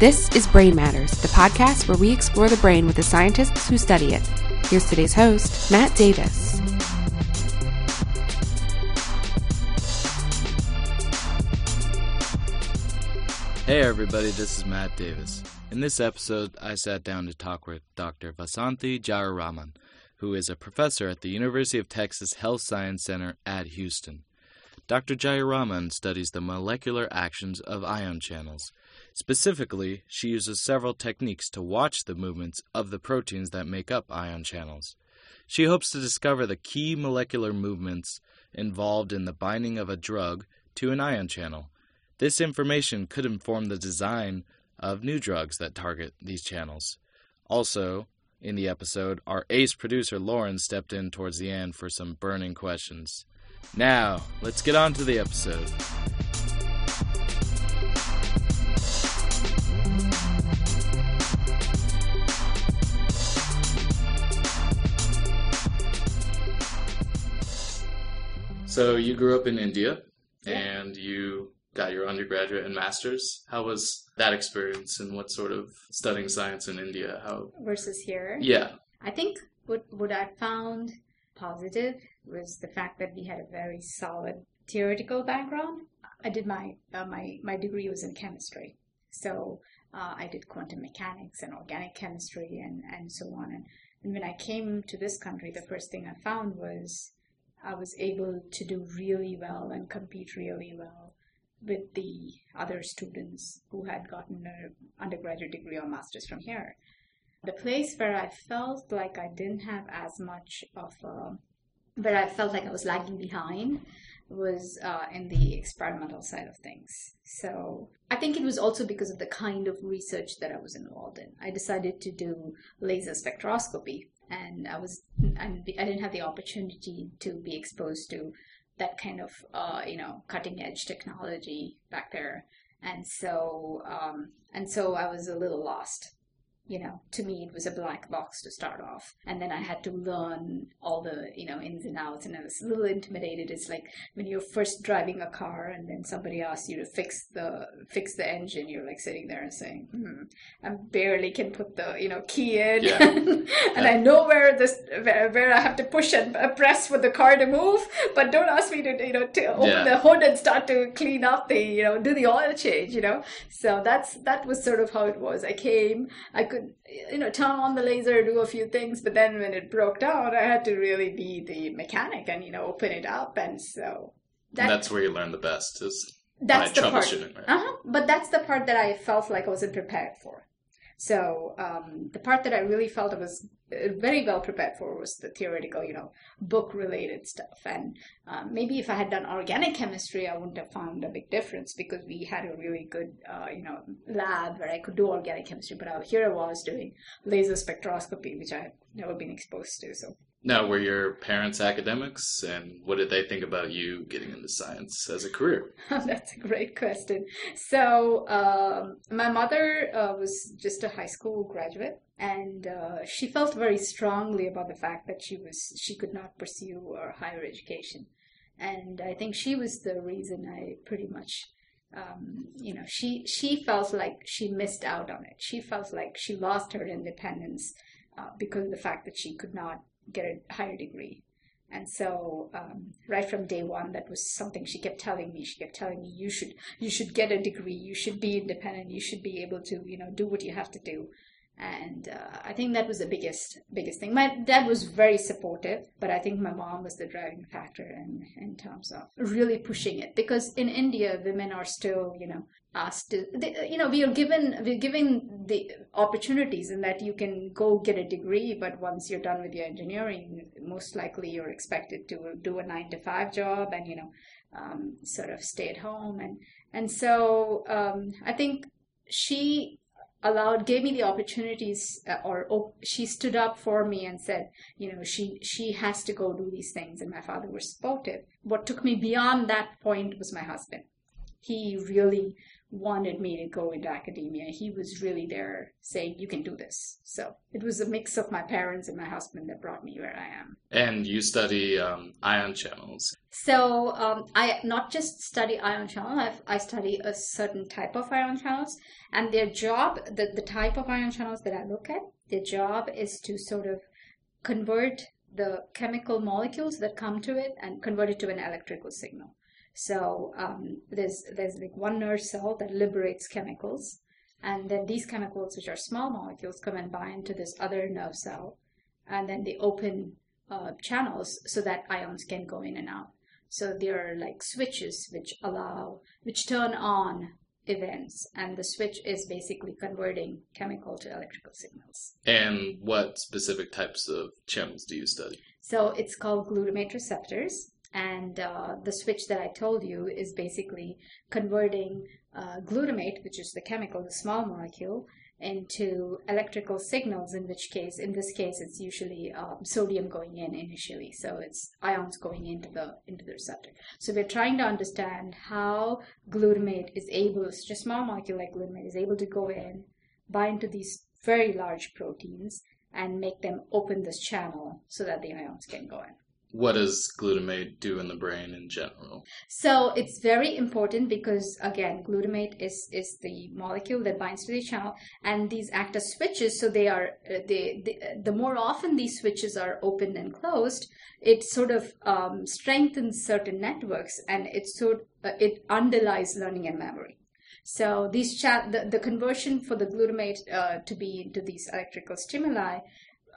This is Brain Matters, the podcast where we explore the brain with the scientists who study it. Here's today's host, Matt Davis. Hey everybody, this is Matt Davis. In this episode, I sat down to talk with Dr. Vasanthi Jayaraman, who is a professor at the University of Texas Health Science Center at Houston. Dr. Jayaraman studies the molecular actions of ion channels. Specifically, she uses several techniques to watch the movements of the proteins that make up ion channels. She hopes to discover the key molecular movements involved in the binding of a drug to an ion channel. This information could inform the design of new drugs that target these channels. Also, in the episode, our ace producer Lauren stepped in towards the end for some burning questions. Now, let's get on to the episode. So, you grew up in India and you got your undergraduate and master's. How was that experience and what sort of studying science in India? How versus here? Yeah. I think what what I found positive was the fact that we had a very solid theoretical background. I did my uh, my my degree was in chemistry, so uh, I did quantum mechanics and organic chemistry and and so on. And, and when I came to this country, the first thing I found was I was able to do really well and compete really well with the other students who had gotten an undergraduate degree or master's from here. The place where I felt like I didn't have as much of a, where I felt like I was lagging behind was uh, in the experimental side of things. So I think it was also because of the kind of research that I was involved in. I decided to do laser spectroscopy, and I was I didn't have the opportunity to be exposed to that kind of uh, you know cutting edge technology back there and so um, and so i was a little lost you know, to me it was a black box to start off. And then I had to learn all the, you know, ins and outs and I was a little intimidated. It's like when you're first driving a car and then somebody asks you to fix the fix the engine, you're like sitting there and saying, hmm, I barely can put the, you know, key in yeah. and yeah. I know where this where, where, I have to push and press for the car to move, but don't ask me to, you know, to open yeah. the hood and start to clean up the, you know, do the oil change, you know. So that's that was sort of how it was. I came, I could you know turn on the laser do a few things but then when it broke down i had to really be the mechanic and you know open it up and so that, that's where you learn the best is that's the part right? uh-huh. but that's the part that i felt like i wasn't prepared for so um, the part that I really felt I was uh, very well prepared for was the theoretical, you know, book related stuff. And um, maybe if I had done organic chemistry, I wouldn't have found a big difference because we had a really good, uh, you know, lab where I could do organic chemistry. But I, here I was doing laser spectroscopy, which I had never been exposed to. So now, were your parents academics, and what did they think about you getting into science as a career? That's a great question. So, um, my mother uh, was just a high school graduate, and uh, she felt very strongly about the fact that she was she could not pursue her higher education, and I think she was the reason I pretty much. Um, you know, she she felt like she missed out on it. She felt like she lost her independence uh, because of the fact that she could not get a higher degree. And so, um, right from day one, that was something she kept telling me. She kept telling me, "You should, you should get a degree. You should be independent. You should be able to, you know, do what you have to do." And uh, I think that was the biggest, biggest thing. My dad was very supportive, but I think my mom was the driving factor in in terms of really pushing it. Because in India, women are still, you know, asked to they, you know we are given we're given the opportunities in that you can go get a degree but once you're done with your engineering most likely you're expected to do a nine to five job and you know um, sort of stay at home and and so um, i think she allowed gave me the opportunities uh, or she stood up for me and said you know she she has to go do these things and my father was supportive. What took me beyond that point was my husband. He really wanted me to go into academia. He was really there saying, you can do this. So it was a mix of my parents and my husband that brought me where I am. And you study um, ion channels. So um, I not just study ion channel, I've, i study a certain type of ion channels. And their job, the, the type of ion channels that I look at, their job is to sort of convert the chemical molecules that come to it and convert it to an electrical signal. So um, there's there's like one nerve cell that liberates chemicals, and then these chemicals, which are small molecules, come and bind to this other nerve cell, and then they open uh, channels so that ions can go in and out. So there are like switches which allow, which turn on events, and the switch is basically converting chemical to electrical signals. And what specific types of channels do you study? So it's called glutamate receptors and uh, the switch that I told you is basically converting uh, glutamate, which is the chemical, the small molecule, into electrical signals. In which case, in this case, it's usually um, sodium going in initially, so it's ions going into the into the receptor. So we're trying to understand how glutamate is able, such a small molecule like glutamate, is able to go in, bind to these very large proteins, and make them open this channel so that the ions can go in what does glutamate do in the brain in general? So it's very important because again, glutamate is is the molecule that binds to the channel, and these act as switches. So they are uh, they the more often these switches are opened and closed, it sort of um, strengthens certain networks, and it sort uh, it underlies learning and memory. So these cha- the, the conversion for the glutamate uh, to be into these electrical stimuli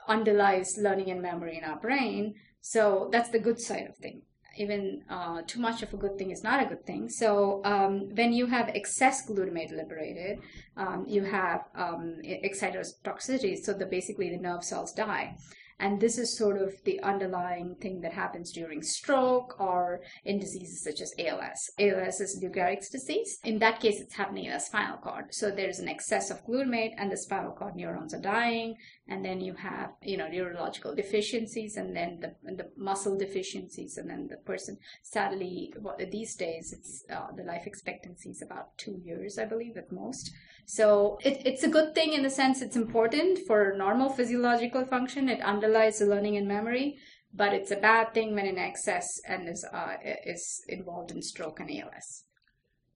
underlies learning and memory in our brain so that's the good side of thing. Even uh, too much of a good thing is not a good thing. So um, when you have excess glutamate liberated, um, you have um, excitotoxicity. So the basically the nerve cells die. And this is sort of the underlying thing that happens during stroke or in diseases such as ALS. ALS is Lou Gehrig's disease. In that case, it's happening in the spinal cord. So there's an excess of glutamate and the spinal cord neurons are dying. And then you have, you know, neurological deficiencies and then the, the muscle deficiencies. And then the person, sadly, these days, it's uh, the life expectancy is about two years, I believe, at most. So it, it's a good thing in the sense it's important for normal physiological function. It underlies the learning and memory, but it's a bad thing when in excess and is uh, is involved in stroke and ALS.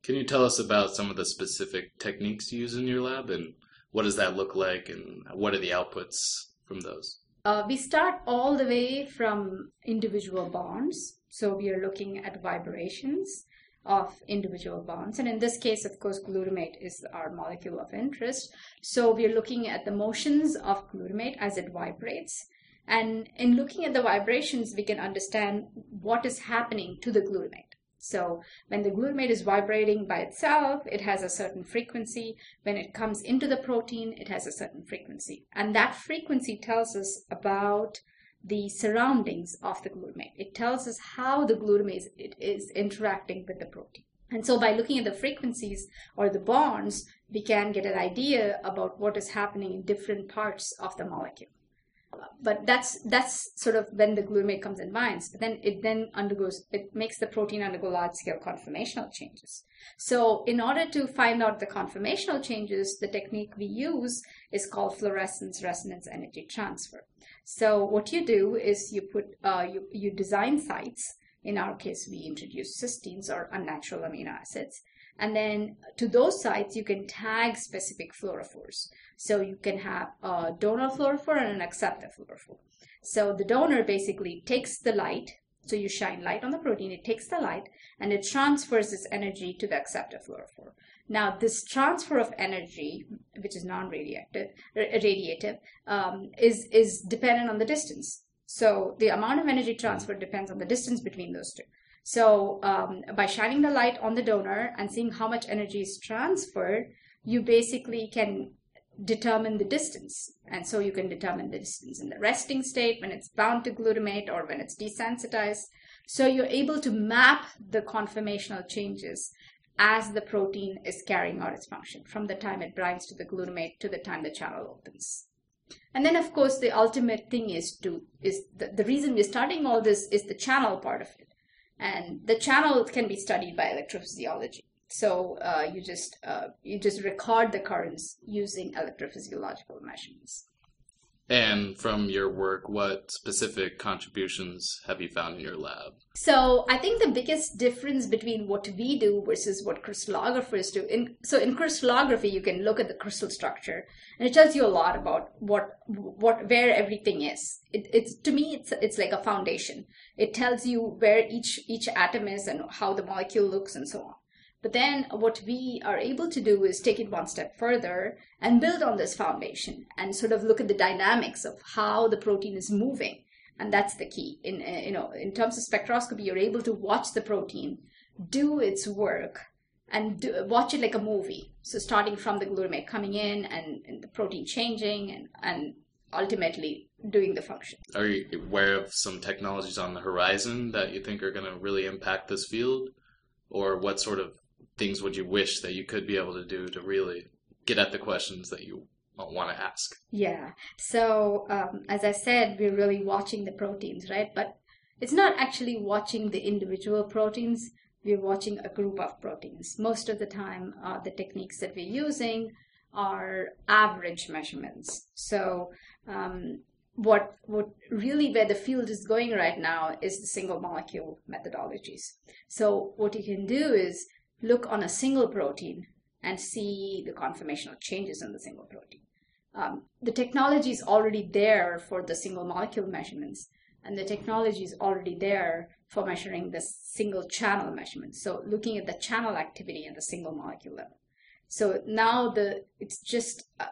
Can you tell us about some of the specific techniques you use in your lab and what does that look like and what are the outputs from those? Uh, we start all the way from individual bonds. So we are looking at vibrations of individual bonds. And in this case, of course, glutamate is our molecule of interest. So we're looking at the motions of glutamate as it vibrates. And in looking at the vibrations, we can understand what is happening to the glutamate. So when the glutamate is vibrating by itself, it has a certain frequency. When it comes into the protein, it has a certain frequency. And that frequency tells us about the surroundings of the glutamate. It tells us how the glutamate is, interacting with the protein. And so by looking at the frequencies or the bonds, we can get an idea about what is happening in different parts of the molecule. But that's that's sort of when the glutamate comes and binds. But then it then undergoes it makes the protein undergo large scale conformational changes. So in order to find out the conformational changes, the technique we use is called fluorescence resonance energy transfer. So what you do is you put uh, you you design sites. In our case, we introduce cysteines or unnatural amino acids, and then to those sites you can tag specific fluorophores. So you can have a donor fluorophore and an acceptor fluorophore. So the donor basically takes the light. So you shine light on the protein, it takes the light and it transfers its energy to the acceptor fluorophore. Now, this transfer of energy, which is non-radiative, radiative, um, is is dependent on the distance. So the amount of energy transfer depends on the distance between those two. So um, by shining the light on the donor and seeing how much energy is transferred, you basically can determine the distance. And so you can determine the distance in the resting state when it's bound to glutamate or when it's desensitized. So you're able to map the conformational changes as the protein is carrying out its function from the time it binds to the glutamate to the time the channel opens. And then of course the ultimate thing is to is the, the reason we're starting all this is the channel part of it. And the channel can be studied by electrophysiology. So uh, you just uh, you just record the currents using electrophysiological measurements. And from your work, what specific contributions have you found in your lab? So I think the biggest difference between what we do versus what crystallographers do. In, so in crystallography, you can look at the crystal structure, and it tells you a lot about what what where everything is. It, it's to me, it's it's like a foundation. It tells you where each each atom is and how the molecule looks and so on. But then what we are able to do is take it one step further and build on this foundation and sort of look at the dynamics of how the protein is moving. And that's the key. In uh, you know, in terms of spectroscopy, you're able to watch the protein do its work and do, watch it like a movie. So starting from the glutamate coming in and, and the protein changing and, and ultimately doing the function. Are you aware of some technologies on the horizon that you think are going to really impact this field? Or what sort of things would you wish that you could be able to do to really get at the questions that you want to ask? Yeah. So, um, as I said, we're really watching the proteins, right? But it's not actually watching the individual proteins. We're watching a group of proteins. Most of the time, uh, the techniques that we're using are average measurements. So, um, what what really where the field is going right now is the single molecule methodologies. So, what you can do is look on a single protein and see the conformational changes in the single protein. Um, the technology is already there for the single molecule measurements, and the technology is already there for measuring the single channel measurements. So looking at the channel activity at the single molecule level. So now the it's just uh,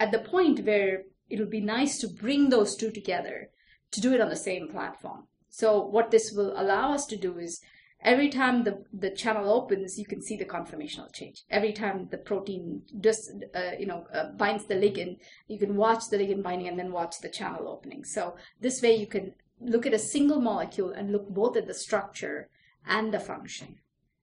at the point where it would be nice to bring those two together to do it on the same platform. So what this will allow us to do is every time the, the channel opens, you can see the conformational change. Every time the protein just, uh, you know, uh, binds the ligand, you can watch the ligand binding and then watch the channel opening. So this way you can look at a single molecule and look both at the structure and the function.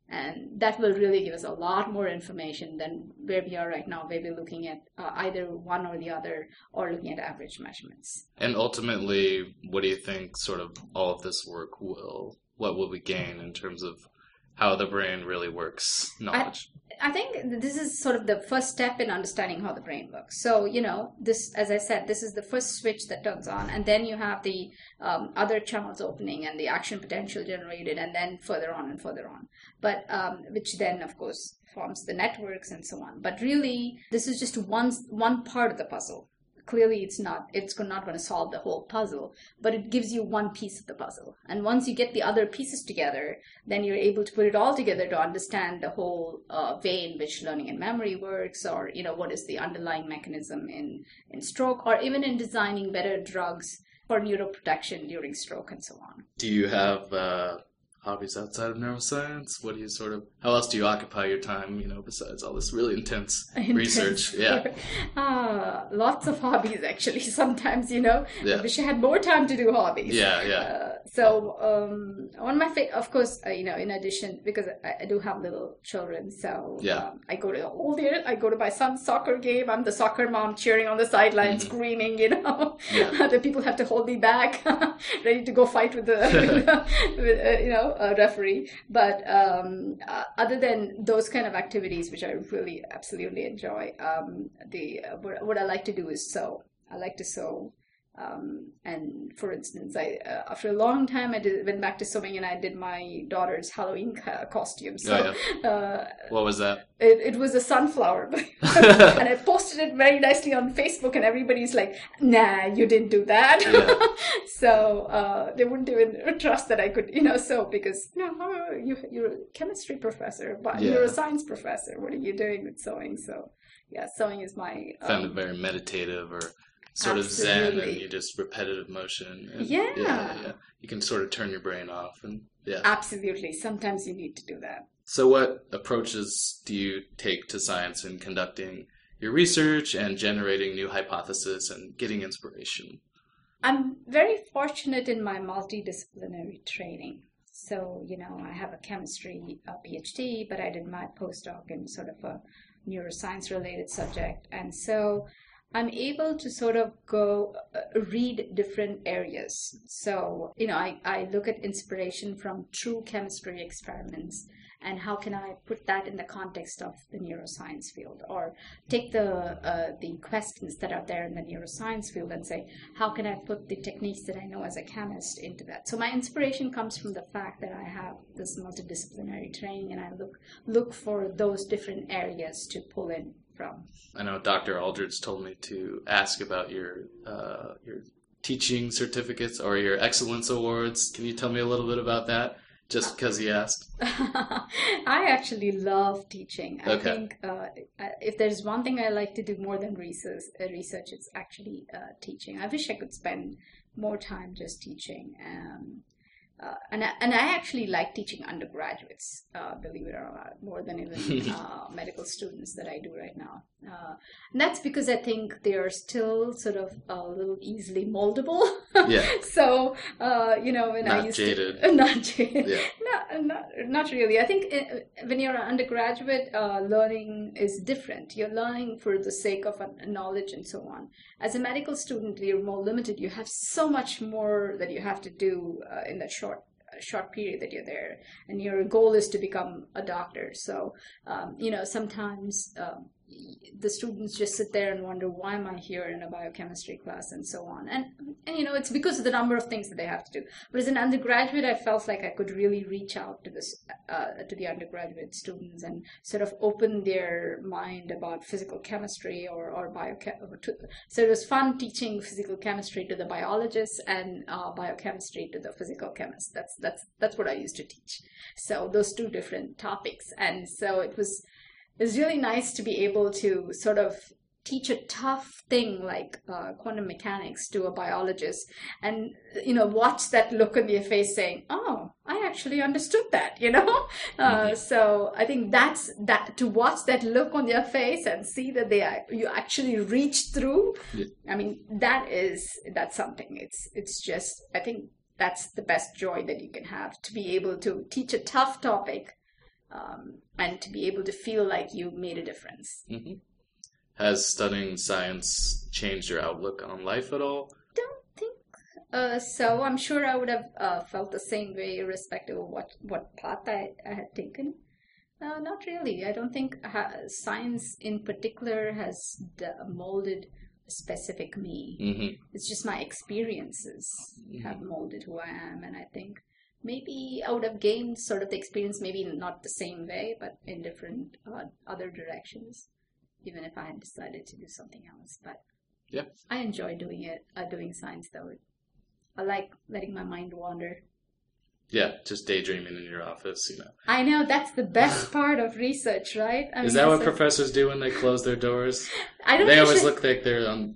And that will really give us a lot more information than where we are right now, where we're looking at uh, either one or the other or looking at average measurements. And ultimately, what do you think sort of all of this work will what will we gain in terms of how the brain really works knowledge? I, I, think this is sort of the first step in understanding how the brain works. So you know this as i said this is the first switch that turns on and then you have the um, other channels opening and the action potential generated and then further on and further on. But um, which then of course forms the networks and so on. But really this is just one one part of the puzzle clearly it's not it's not going to solve the whole puzzle but it gives you one piece of the puzzle. And once you get the other pieces together then you're able to put it all together to understand the whole uh, way in which learning and memory works or you know what is the underlying mechanism in in stroke or even in designing better drugs for neuroprotection during stroke and so on. Do you have uh hobbies outside of neuroscience? What do you sort of, how else do you occupy your time, you know, besides all this really intense, intense research? Yeah. Uh, lots of hobbies, actually. Sometimes, you know, yeah. I wish I had more time to do hobbies. Yeah, yeah. Uh, so, um, one of my, fa- of course, uh, you know, in addition, because I, I do have little children, so yeah. Um, I go to all the, I go to my son's soccer game. I'm the soccer mom cheering on the sideline, mm-hmm. screaming, you know. Yeah. the people have to hold me back, ready to go fight with the, with, uh, you know, a referee. But um, uh, other than those kind of activities, which I really absolutely enjoy, um, the uh, what, what I like to do is sew. I like to sew. Um, and for instance, I uh, after a long time I did, went back to sewing and I did my daughter's Halloween ca- costume. So, oh, yeah. uh, what was that? It, it was a sunflower, and I posted it very nicely on Facebook, and everybody's like, "Nah, you didn't do that." Yeah. so uh, they wouldn't even trust that I could, you know, sew because you know you you're a chemistry professor, but yeah. you're a science professor. What are you doing with sewing? So yeah, sewing is my um, found it um, very meditative or sort Absolutely. of zen and you just repetitive motion. And, yeah. yeah. yeah, You can sort of turn your brain off and yeah. Absolutely. Sometimes you need to do that. So, what approaches do you take to science in conducting your research and generating new hypotheses and getting inspiration? I'm very fortunate in my multidisciplinary training. So, you know, I have a chemistry a PhD, but I did my postdoc in sort of a neuroscience related subject. And so I'm able to sort of go uh, read different areas. So, you know, I, I look at inspiration from true chemistry experiments and how can I put that in the context of the neuroscience field, or take the uh, the questions that are there in the neuroscience field and say, how can I put the techniques that I know as a chemist into that? So my inspiration comes from the fact that I have this multidisciplinary training, and I look look for those different areas to pull in from. I know Dr. Aldridge told me to ask about your uh, your teaching certificates or your excellence awards. Can you tell me a little bit about that? Just because he asked. I actually love teaching. I Okay. think uh, if there's one thing I like to do more than research, uh, research it's actually uh, teaching. I wish I could spend more time just teaching. Um, uh, and I, and I actually like teaching undergraduates, uh, believe it or not, more than even uh, medical students that I do right now. Uh, and that's because I think they are still sort of a little easily moldable. Yeah. so uh, you know when I Not used jaded. to not jaded. Yeah. No, not, not really. I think uh, when you're an undergraduate, uh, learning is different. You're learning for the sake of uh, knowledge and so on. As a medical student, you're more limited. You have so much more that you have to do uh, in that short short period that you're there, and your goal is to become a doctor. So, um, you know, sometimes um, the students just sit there and wonder why am I here in a biochemistry class and so on. And and you know, it's because of the number of things that they have to do. But as an undergraduate, I felt like I could really reach out to this uh, to the undergraduate students and sort of open their mind about physical chemistry or or biochem. So it was fun teaching physical chemistry to the biologists and uh, biochemistry to the physical chemists. That's that's that's what I used to teach. So those two different topics, and so it was it was really nice to be able to sort of teach a tough thing like uh, quantum mechanics to a biologist and you know watch that look on their face saying oh i actually understood that you know? Uh, so i think that's that to watch that look on their face and see that they are, you actually reach through Yeah. i mean that is that's something. It's it's just i think that's the best joy that you can have to be able to teach a tough topic um, and to be able to feel like you made a difference. hmm Has studying science changed your outlook on life at all? Don't think uh, so. I'm sure I would have uh, felt the same way, irrespective of what what path I, I had taken. Uh, not really. I don't think ha- science in particular has d- molded a specific me. hmm It's just my experiences have molded who I am, and I think maybe I would have gained sort of the experience, maybe not the same way, but in different uh, other directions, even if I had decided to do something else. But Yeah. I enjoy doing it, uh, doing science though. I like letting my mind wander. Yeah, just daydreaming in your office, you know. I know that's the best part of research, right? I Is mean, that what professors do when they close their doors? I don't They always usually- look like they're um,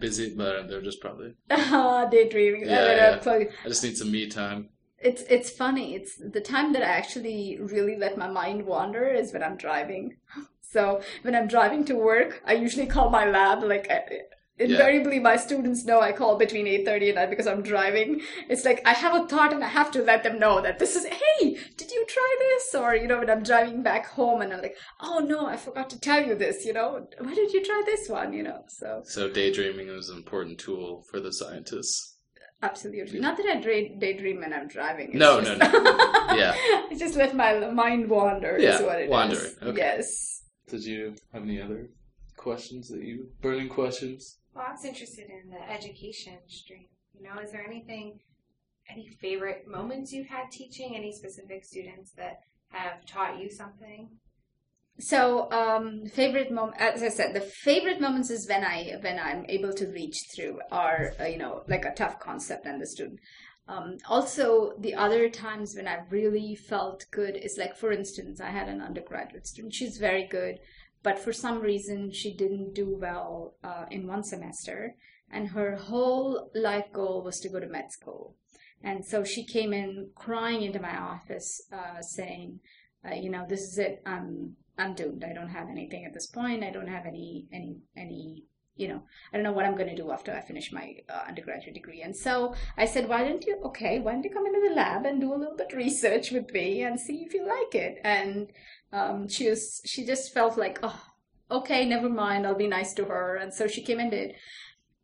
busy, but they're just probably. daydreaming. Yeah, yeah. uh, I just need some me time. It's it's funny. It's the time that I actually really let my mind wander is when I'm driving. So when I'm driving to work, I usually call my lab. Like I- invariably, my students know I call between eight thirty and nine because I'm driving. It's like I have a thought and I have to let them know that this is. Hey, did you try this? Or you know, when I'm driving back home and I'm like, oh no, I forgot to tell you this. You know, why did you try this one? You know, so So daydreaming is an important tool for the scientists. Absolutely. Not that I dra- daydream when I'm driving. It's No, just- no, no. Yeah. I just let my mind wander. is Yeah, what it is. wandering. Okay. Yes. Did you have any other questions that you burning questions? Well, I was interested in the education stream. You know, is there anything, any favorite moments you've had teaching? Any specific students that have taught you something? So, um, favorite moment, as I said, the favorite moments is when I when I'm able to reach through, or uh, you know, like a tough concept and the student. Um, also, the other times when I've really felt good is like, for instance, I had an undergraduate student. She's very good, but for some reason she didn't do well uh, in one semester, and her whole life goal was to go to med school. And so she came in crying into my office, uh, saying, uh, "You know, this is it. I'm I'm doomed. I don't have anything at this point. I don't have any any any." You know, I don't know what I'm going to do after I finish my uh, undergraduate degree. And so I said, why don't you, okay, why don't you come into the lab and do a little bit research with me and see if you like it? And um, she was, she just felt like, oh, okay, never mind. I'll be nice to her. And so she came and did.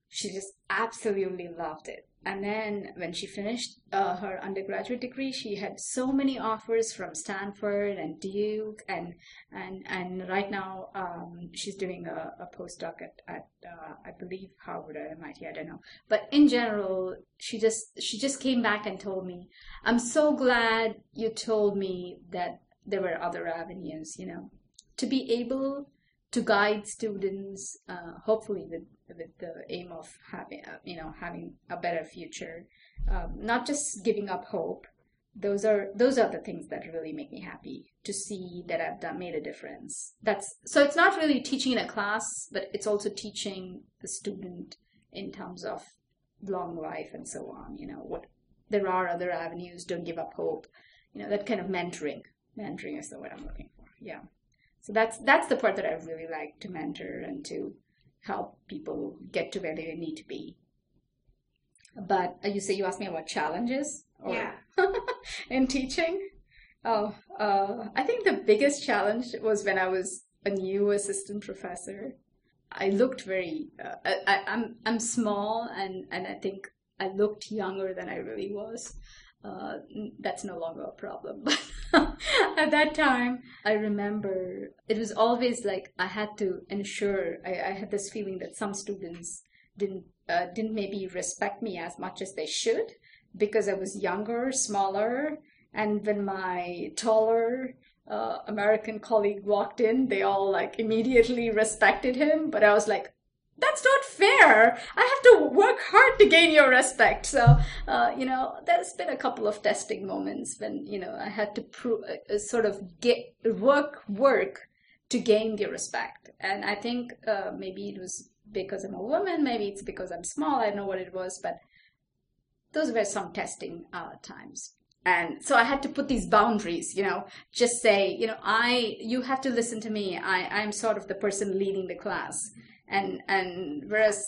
She just absolutely loved it. And then when she finished uh, her undergraduate degree, she had so many offers from Stanford and Duke, and and and right now um, she's doing a, a postdoc at at uh, I believe Harvard or MIT. I don't know, but in general, she just she just came back and told me, "I'm so glad you told me that there were other avenues. You know, to be able to guide students, uh, hopefully with with the aim of having uh, you know having a better future, um, not just giving up hope. Those are those are the things that really make me happy to see that I've done made a difference. That's so it's not really teaching in a class, but it's also teaching the student in terms of long life and so on. You know what there are other avenues. Don't give up hope. You know that kind of mentoring. Mentoring is the word I'm looking for. Yeah. So that's that's the part that I really like to mentor and to help people get to where they need to be. But uh, you say you asked me about challenges, or yeah, in teaching. Oh, uh, I think the biggest challenge was when I was a new assistant professor. I looked very. Uh, I, I'm I'm small and and I think I looked younger than I really was. Uh, that's no longer a problem. at that time, I remember it was always like I had to ensure. I, I had this feeling that some students didn't uh, didn't maybe respect me as much as they should because I was younger, smaller, and when my taller uh, American colleague walked in, they all like immediately respected him. But I was like, that's not fair. I have to work hard to gain your respect. So, uh, you know, there's been a couple of testing moments when, you know, I had to prove, uh, sort of get work, work to gain your respect. And I think uh, maybe it was because I'm a woman, maybe it's because I'm small. I don't know what it was, but those were some testing uh, times. And so I had to put these boundaries, you know, just say, you know, I, you have to listen to me. I, I'm sort of the person leading the class and and whereas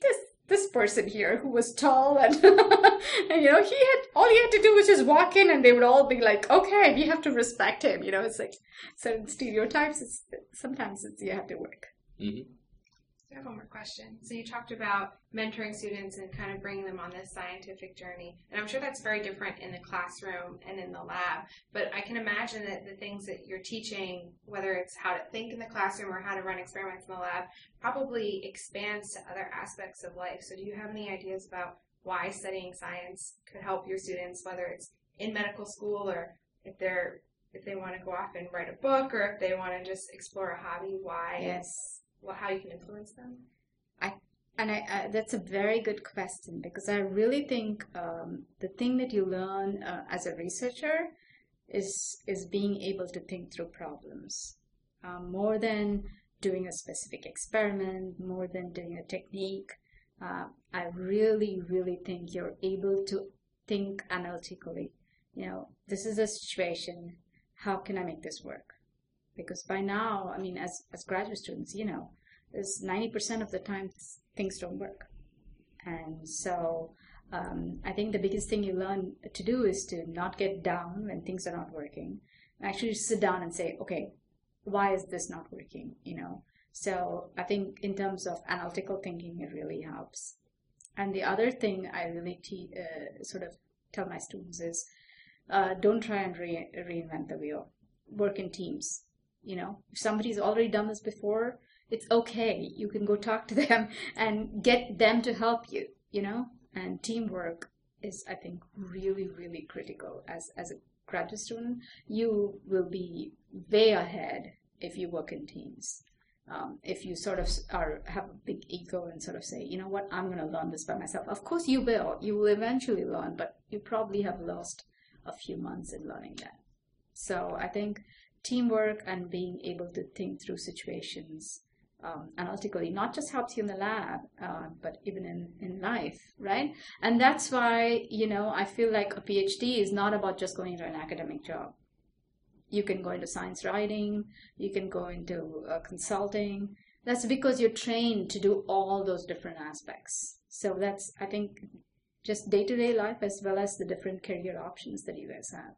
this this person here who was tall and, and you know he had all he had to do was just walk in and they would all be like okay we have to respect him you know it's like certain stereotypes it's sometimes it's you have to work mm-hmm. I have one more question. So you talked about mentoring students and kind of bringing them on this scientific journey, and I'm sure that's very different in the classroom and in the lab. But I can imagine that the things that you're teaching, whether it's how to think in the classroom or how to run experiments in the lab, probably expands to other aspects of life. So do you have any ideas about why studying science could help your students, whether it's in medical school or if they're if they want to go off and write a book or if they want to just explore a hobby, why yes well, how you can influence them? I and I, I, that's a very good question because I really think um, the thing that you learn uh, as a researcher is is being able to think through problems um, more than doing a specific experiment, more than doing a technique. Uh, I really, really think you're able to think analytically. You know, this is a situation. How can I make this work? Because by now, I mean, as, as graduate students, you know, there's 90% of the time things don't work. And so um, I think the biggest thing you learn to do is to not get down when things are not working. Actually sit down and say, okay, why is this not working? You know, so I think in terms of analytical thinking, it really helps. And the other thing I really te- uh, sort of tell my students is, uh, don't try and re- reinvent the wheel. Work in teams. You know, if somebody's already done this before, it's okay. You can go talk to them and get them to help you, you know? And teamwork is, I think, really, really critical. As, as a graduate student, you will be way ahead if you work in teams. Um, if you sort of are have a big ego and sort of say, you know what, I'm going to learn this by myself. Of course, you will. You will eventually learn, but you probably have lost a few months in learning that. So I think teamwork and being able to think through situations um, analytically not just helps you in the lab uh, but even in, in life right? And that's why you know i feel like a phd is not about just going into an academic job. You can go into science writing you can go into uh, consulting. That's because you're trained to do all those different aspects. So that's i think just day-to-day life as well as the different career options that you guys have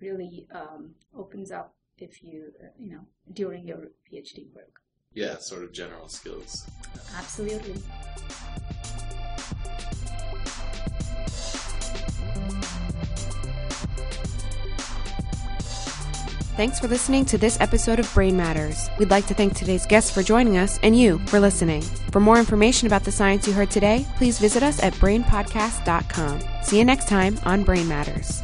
really um, opens up if you, uh, you know, during your PhD work. Yeah, sort of general skills. Absolutely. Thanks for listening to this episode of Brain Matters. We'd like to thank today's guests for joining us and you for listening. For more information about the science you heard today, please visit us at brainpodcast.com. See you next time on Brain Matters.